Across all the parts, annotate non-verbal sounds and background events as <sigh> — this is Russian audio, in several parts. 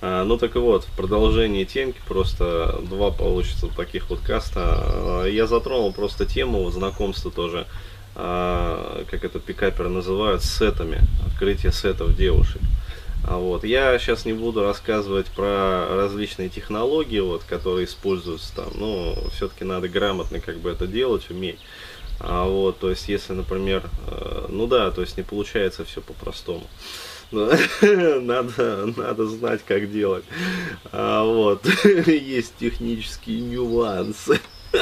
А, ну так и вот, в продолжении темки, просто два получится таких вот каста. А, я затронул просто тему знакомства тоже, а, как это пикаперы называют, сетами, открытие сетов девушек. Вот. Я сейчас не буду рассказывать про различные технологии, вот, которые используются там, но все-таки надо грамотно как бы это делать, уметь. А вот, то есть, если, например, э, ну да, то есть не получается все по-простому. <laughs> Надо, надо знать, как делать. А вот, <laughs> есть технические нюансы <laughs>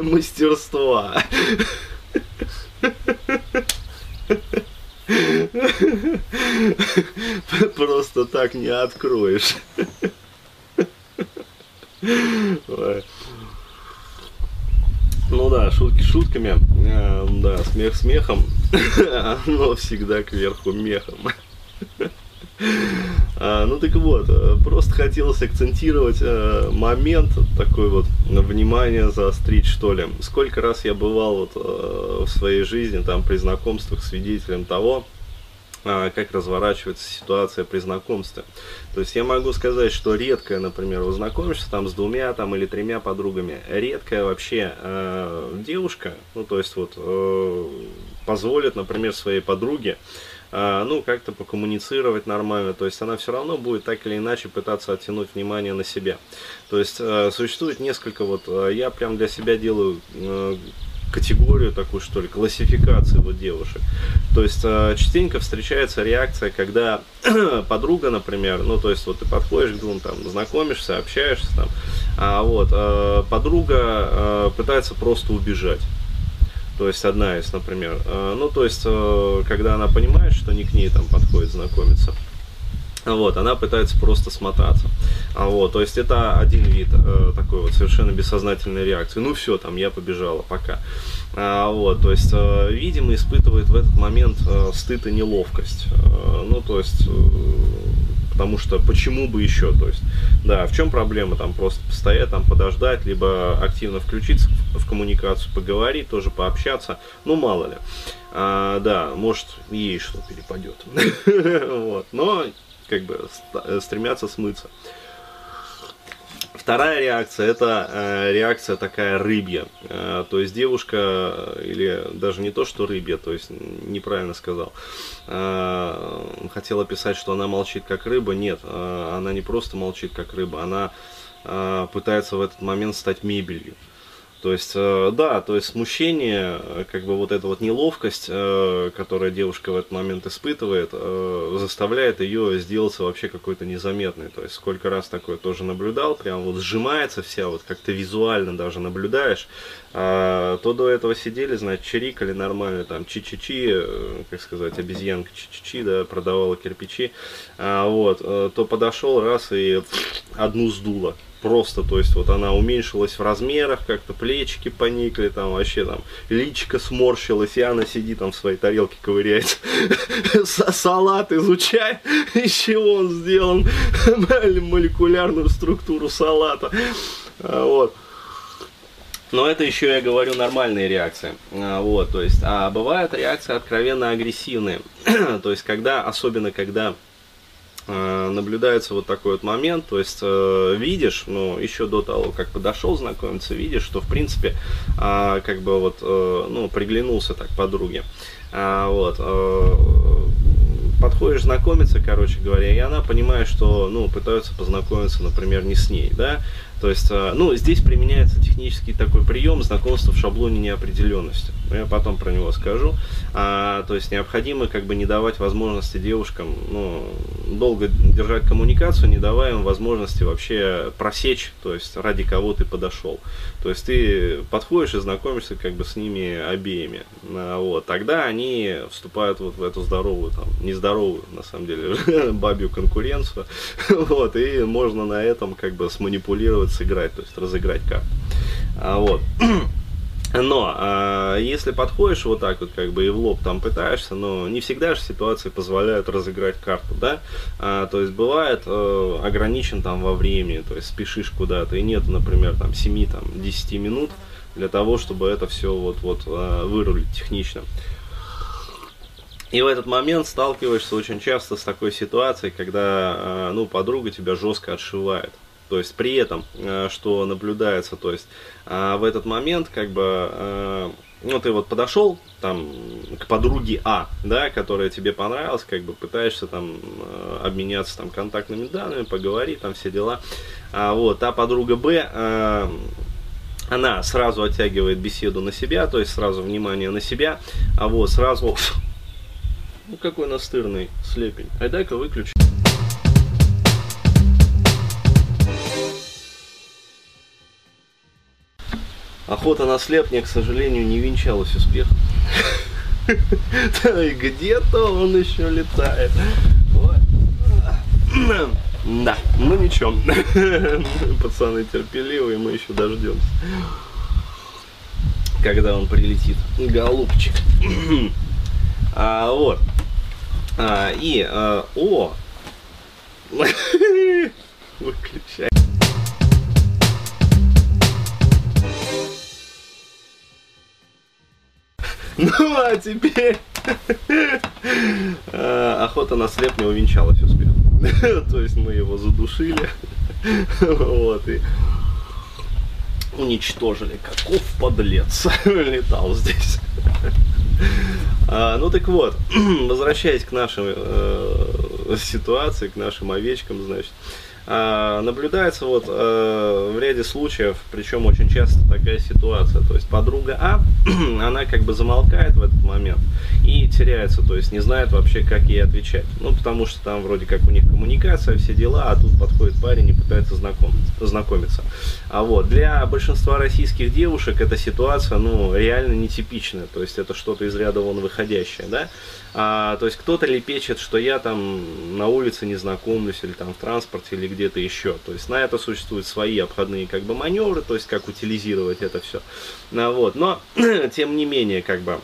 мастерства. Просто так не откроешь. Ну да, шутки шутками, э, да, смех смехом, <laughs> но всегда кверху мехом. <laughs> А, ну так вот, э, просто хотелось акцентировать э, момент, такой вот, внимание заострить что ли. Сколько раз я бывал вот э, в своей жизни, там, при знакомствах свидетелем того, как разворачивается ситуация при знакомстве. То есть я могу сказать, что редкая, например, вы знакомишься там с двумя там, или тремя подругами, редкая вообще э, девушка, ну то есть вот э, позволит, например, своей подруге э, ну, как-то покоммуницировать нормально, то есть она все равно будет так или иначе пытаться оттянуть внимание на себя. То есть э, существует несколько, вот э, я прям для себя делаю э, категорию такую, что ли, классификацию вот девушек. То есть э, частенько встречается реакция, когда <clears throat> подруга, например, ну, то есть вот ты подходишь к двум, там, знакомишься, общаешься, там, а вот э, подруга э, пытается просто убежать. То есть одна из, например. Ну, то есть, когда она понимает, что не к ней там подходит знакомиться, вот, она пытается просто смотаться. А вот, то есть это один вид э, такой вот совершенно бессознательной реакции. Ну все, там я побежала, пока. А, вот, то есть, э, видимо, испытывает в этот момент э, стыд и неловкость. Э, ну, то есть, э, потому что почему бы еще, то есть, да, в чем проблема, там просто постоять, там подождать, либо активно включиться в, в коммуникацию, поговорить, тоже пообщаться, ну, мало ли. А, да, может, ей что перепадет. <laughs> Вот, но как бы э, стремятся смыться. Вторая реакция это э, реакция такая рыбья. Э, то есть девушка, или даже не то, что рыбья, то есть неправильно сказал. Э, хотела писать, что она молчит как рыба. Нет, э, она не просто молчит как рыба, она э, пытается в этот момент стать мебелью. То есть, э, да, то есть смущение, э, как бы вот эта вот неловкость, э, которая девушка в этот момент испытывает, заставляет ее сделаться вообще какой-то незаметной. То есть, сколько раз такое тоже наблюдал, прям вот сжимается вся, вот как-то визуально даже наблюдаешь. А, то до этого сидели, значит, чирикали нормально, там, чи-чи-чи, как сказать, обезьянка чи-чи-чи, да, продавала кирпичи. А, вот, то подошел раз и одну сдуло просто, то есть вот она уменьшилась в размерах, как-то плечики поникли, там вообще там личико сморщилась, и она сидит там в своей тарелке ковыряется. <laughs> Салат изучай, <laughs> из чего он сделан, <laughs> молекулярную структуру салата. А, вот. Но это еще, я говорю, нормальные реакции. А, вот, то есть, а бывают реакции откровенно агрессивные. <clears throat> то есть, когда, особенно когда наблюдается вот такой вот момент, то есть э, видишь, ну, еще до того, как подошел знакомиться, видишь, что, в принципе, э, как бы вот, э, ну, приглянулся так подруге, а, вот, э, подходишь знакомиться, короче говоря, и она понимает, что, ну, пытаются познакомиться, например, не с ней, да, то есть, э, ну, здесь применяется технический такой прием знакомства в шаблоне неопределенности. Я потом про него скажу. А, то есть необходимо как бы не давать возможности девушкам ну, долго держать коммуникацию, не давая им возможности вообще просечь, то есть ради кого ты подошел. То есть ты подходишь и знакомишься как бы с ними обеими. А, вот. Тогда они вступают вот в эту здоровую, там, нездоровую, на самом деле, <laughs> бабью конкуренцию. <laughs> Вот. И можно на этом как бы сманипулировать будет сыграть, то есть разыграть карту. А, вот. <clears throat> Но а, если подходишь вот так вот как бы и в лоб там пытаешься, но не всегда же ситуации позволяют разыграть карту, да? А, то есть бывает э, ограничен там во времени, то есть спешишь куда-то и нет, например, там 7-10 минут для того, чтобы это все вот вот э, вырулить технично. И в этот момент сталкиваешься очень часто с такой ситуацией, когда, ну, подруга тебя жестко отшивает. То есть при этом, что наблюдается, то есть в этот момент, как бы, ну, ты вот подошел там к подруге А, да, которая тебе понравилась, как бы пытаешься там э, обменяться там контактными данными, поговорить, там все дела. А вот, а подруга Б, э, она сразу оттягивает беседу на себя, то есть сразу внимание на себя, а вот сразу, <laughs> ну какой настырный слепень, а дай-ка выключи. Охота на слепня, к сожалению, не венчалась успехом. <laughs> Где-то он еще летает. Да, ну ничего. <laughs> Пацаны терпеливые, мы еще дождемся. Когда он прилетит. Голубчик. <clears throat> А, вот. А, и, а, о! <laughs> Выключай. Ну, а теперь а, охота на слеп не увенчалась успехом. <laughs> То есть мы его задушили. Вот, и уничтожили. Каков подлец <laughs> летал здесь. А, ну так вот, <clears throat> возвращаясь к нашей э, ситуации, к нашим овечкам, значит, наблюдается вот э, в ряде случаев, причем очень часто такая ситуация, то есть подруга А, <clears throat> она как бы замолкает в этот момент и теряется, то есть не знает вообще, как ей отвечать. Ну, потому что там вроде как у них коммуникация, все дела, а тут подходит парень и пытается знакомиться. А вот, для большинства российских девушек эта ситуация, ну, реально нетипичная, то есть это что-то из ряда вон выходящее, да. А, то есть кто-то лепечет, что я там на улице не знакомлюсь, или там в транспорте, или где-то еще. То есть на это существуют свои обходные как бы маневры, то есть как утилизировать это все. А, вот. Но, <clears throat> тем не менее, как бы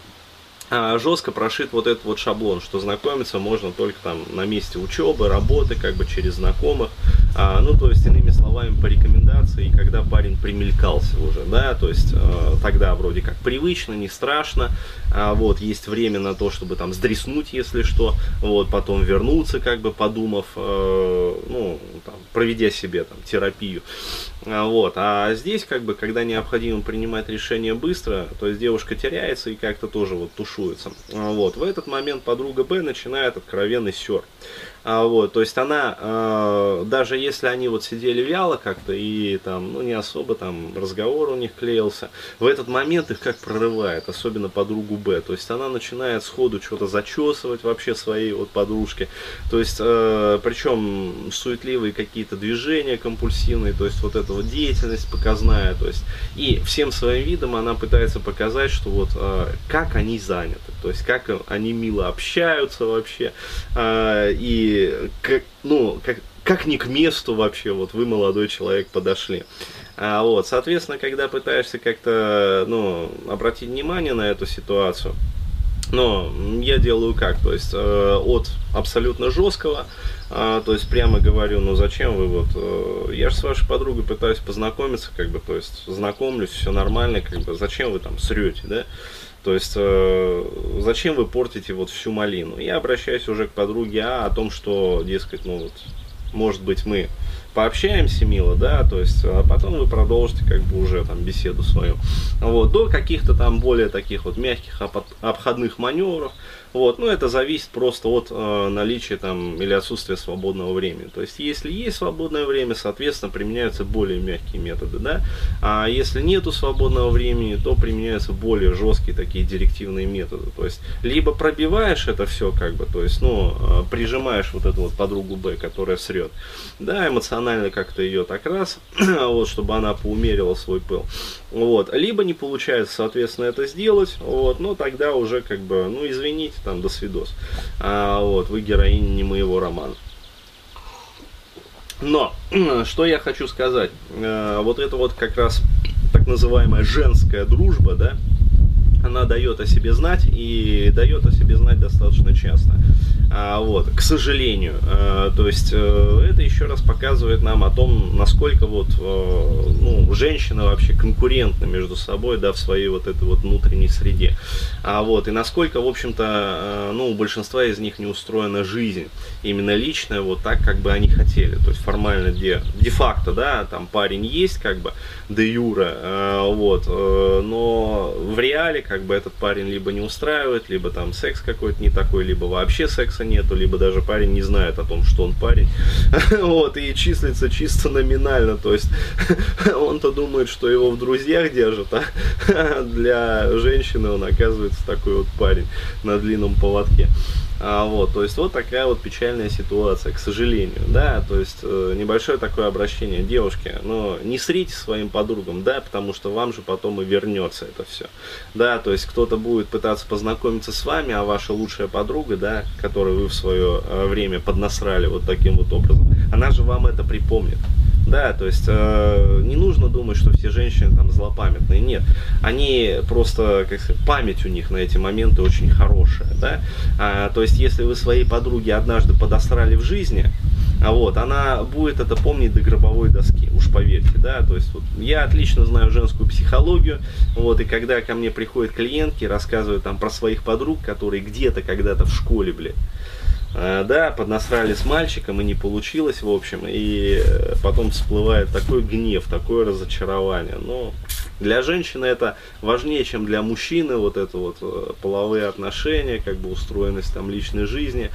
жестко прошит вот этот вот шаблон, что знакомиться можно только там на месте учебы, работы, как бы через знакомых. А, ну, то есть, иными словами, по рекомендации, когда парень примелькался уже, да, то есть, э, тогда вроде как привычно, не страшно, а, вот, есть время на то, чтобы там сдреснуть, если что, вот, потом вернуться, как бы подумав, э, ну, там, проведя себе там терапию, а, вот, а здесь, как бы, когда необходимо принимать решение быстро, то есть, девушка теряется и как-то тоже вот тушуется, а, вот, в этот момент подруга Б начинает откровенный сер, а, вот, то есть она, э, даже если они вот сидели вяло как-то и там, ну, не особо там разговор у них клеился, в этот момент их как прорывает, особенно подругу Б. То есть она начинает сходу что-то зачесывать вообще своей вот подружке. То есть, э, причем суетливые какие-то движения компульсивные, то есть вот эта вот деятельность показная. То есть, и всем своим видом она пытается показать, что вот э, как они заняты, то есть как они мило общаются вообще. Э, и как, ну, как, как не к месту вообще, вот вы, молодой человек, подошли. А, вот, соответственно, когда пытаешься как-то, ну, обратить внимание на эту ситуацию, но я делаю как, то есть э, от абсолютно жесткого, э, то есть прямо говорю, ну зачем вы вот, э, я же с вашей подругой пытаюсь познакомиться, как бы, то есть знакомлюсь, все нормально, как бы, зачем вы там срете, да, то есть, э, зачем вы портите вот всю малину? Я обращаюсь уже к подруге А о том, что, дескать, ну вот, может быть, мы пообщаемся мило, да, то есть, а потом вы продолжите как бы уже там беседу свою. Вот, до каких-то там более таких вот мягких обходных маневров, вот, ну, это зависит просто от э, наличия там или отсутствия свободного времени. То есть, если есть свободное время, соответственно, применяются более мягкие методы, да. А если нету свободного времени, то применяются более жесткие такие директивные методы. То есть, либо пробиваешь это все, как бы, то есть, ну, э, прижимаешь вот эту вот подругу Б, которая срет, да, эмоционально как-то ее так раз, <clears throat> вот, чтобы она поумерила свой пыл. Вот, либо не получается, соответственно, это сделать, вот, но тогда уже, как бы, ну, извините, там, до свидос. А, вот, вы героиня не моего романа. Но, <clears throat> что я хочу сказать, а, вот это вот как раз так называемая женская дружба, да, она дает о себе знать и дает о себе знать достаточно часто. А, вот, к сожалению. А, то есть э, это еще раз показывает нам о том, насколько вот э, ну, женщины вообще конкурентны между собой, да, в своей вот этой вот внутренней среде. А вот, и насколько, в общем-то, э, ну, у большинства из них не устроена жизнь, именно личная, вот так, как бы они хотели. То есть формально, де, де-факто, да, там парень есть, как бы, де юра, вот, но в реале, как бы, этот парень либо не устраивает, либо там секс какой-то не такой, либо вообще секса нету, либо даже парень не знает о том, что он парень. <laughs> Вот, и числится чисто номинально, то есть <laughs> он-то думает, что его в друзьях держат, а <laughs> для женщины он оказывается такой вот парень на длинном поводке. А, вот, то есть вот такая вот печальная ситуация, к сожалению, да, то есть э, небольшое такое обращение, девушки, но не срите своим подругам, да, потому что вам же потом и вернется это все, да, то есть кто-то будет пытаться познакомиться с вами, а ваша лучшая подруга, да, которую вы в свое э, время поднасрали вот таким вот образом, она же вам это припомнит, да, то есть э, не нужно думать, что все женщины там злопамятные. Нет, они просто, как сказать, память у них на эти моменты очень хорошая, да. А, то есть, если вы своей подруге однажды подосрали в жизни, а вот, она будет это помнить до гробовой доски, уж поверьте, да, то есть вот, я отлично знаю женскую психологию, вот, и когда ко мне приходят клиентки, рассказывают там про своих подруг, которые где-то когда-то в школе, блядь, Э, да, поднасрали с мальчиком и не получилось, в общем, и э, потом всплывает такой гнев, такое разочарование. Но для женщины это важнее, чем для мужчины, вот это вот э, половые отношения, как бы устроенность там личной жизни.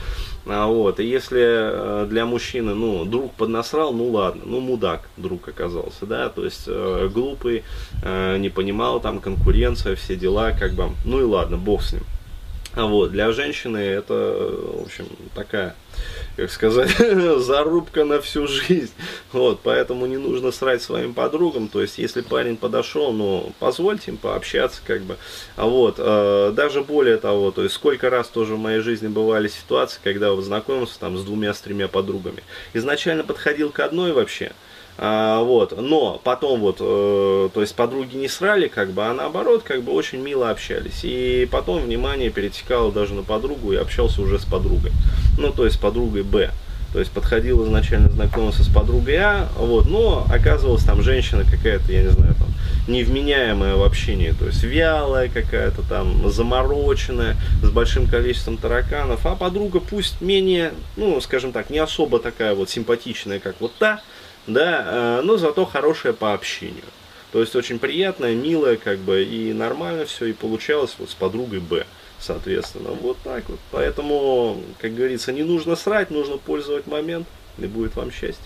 А вот, и если для мужчины, ну, друг поднасрал, ну ладно, ну мудак друг оказался, да, то есть глупый, не понимал там конкуренция, все дела, как бы, ну и ладно, бог с ним. А вот, для женщины это, в общем, такая, как сказать, <laughs> зарубка на всю жизнь. Вот, поэтому не нужно срать своим подругам. То есть, если парень подошел, ну, позвольте им пообщаться, как бы. А вот, э, даже более того, то есть, сколько раз тоже в моей жизни бывали ситуации, когда вот знакомился там с двумя, с тремя подругами. Изначально подходил к одной вообще, а, вот, но потом вот, э, то есть подруги не срали, как бы, а наоборот, как бы очень мило общались. И потом внимание перетекало даже на подругу и общался уже с подругой. Ну, то есть подругой Б. То есть подходил изначально знакомился с подругой А, вот, но оказывалась там женщина какая-то, я не знаю, там, невменяемая в общении, то есть вялая какая-то там, замороченная, с большим количеством тараканов, а подруга пусть менее, ну, скажем так, не особо такая вот симпатичная, как вот та, да, э, но зато хорошая по общению. То есть очень приятная, милая, как бы, и нормально все, и получалось вот с подругой Б, соответственно. Вот так вот. Поэтому, как говорится, не нужно срать, нужно пользовать момент, и будет вам счастье.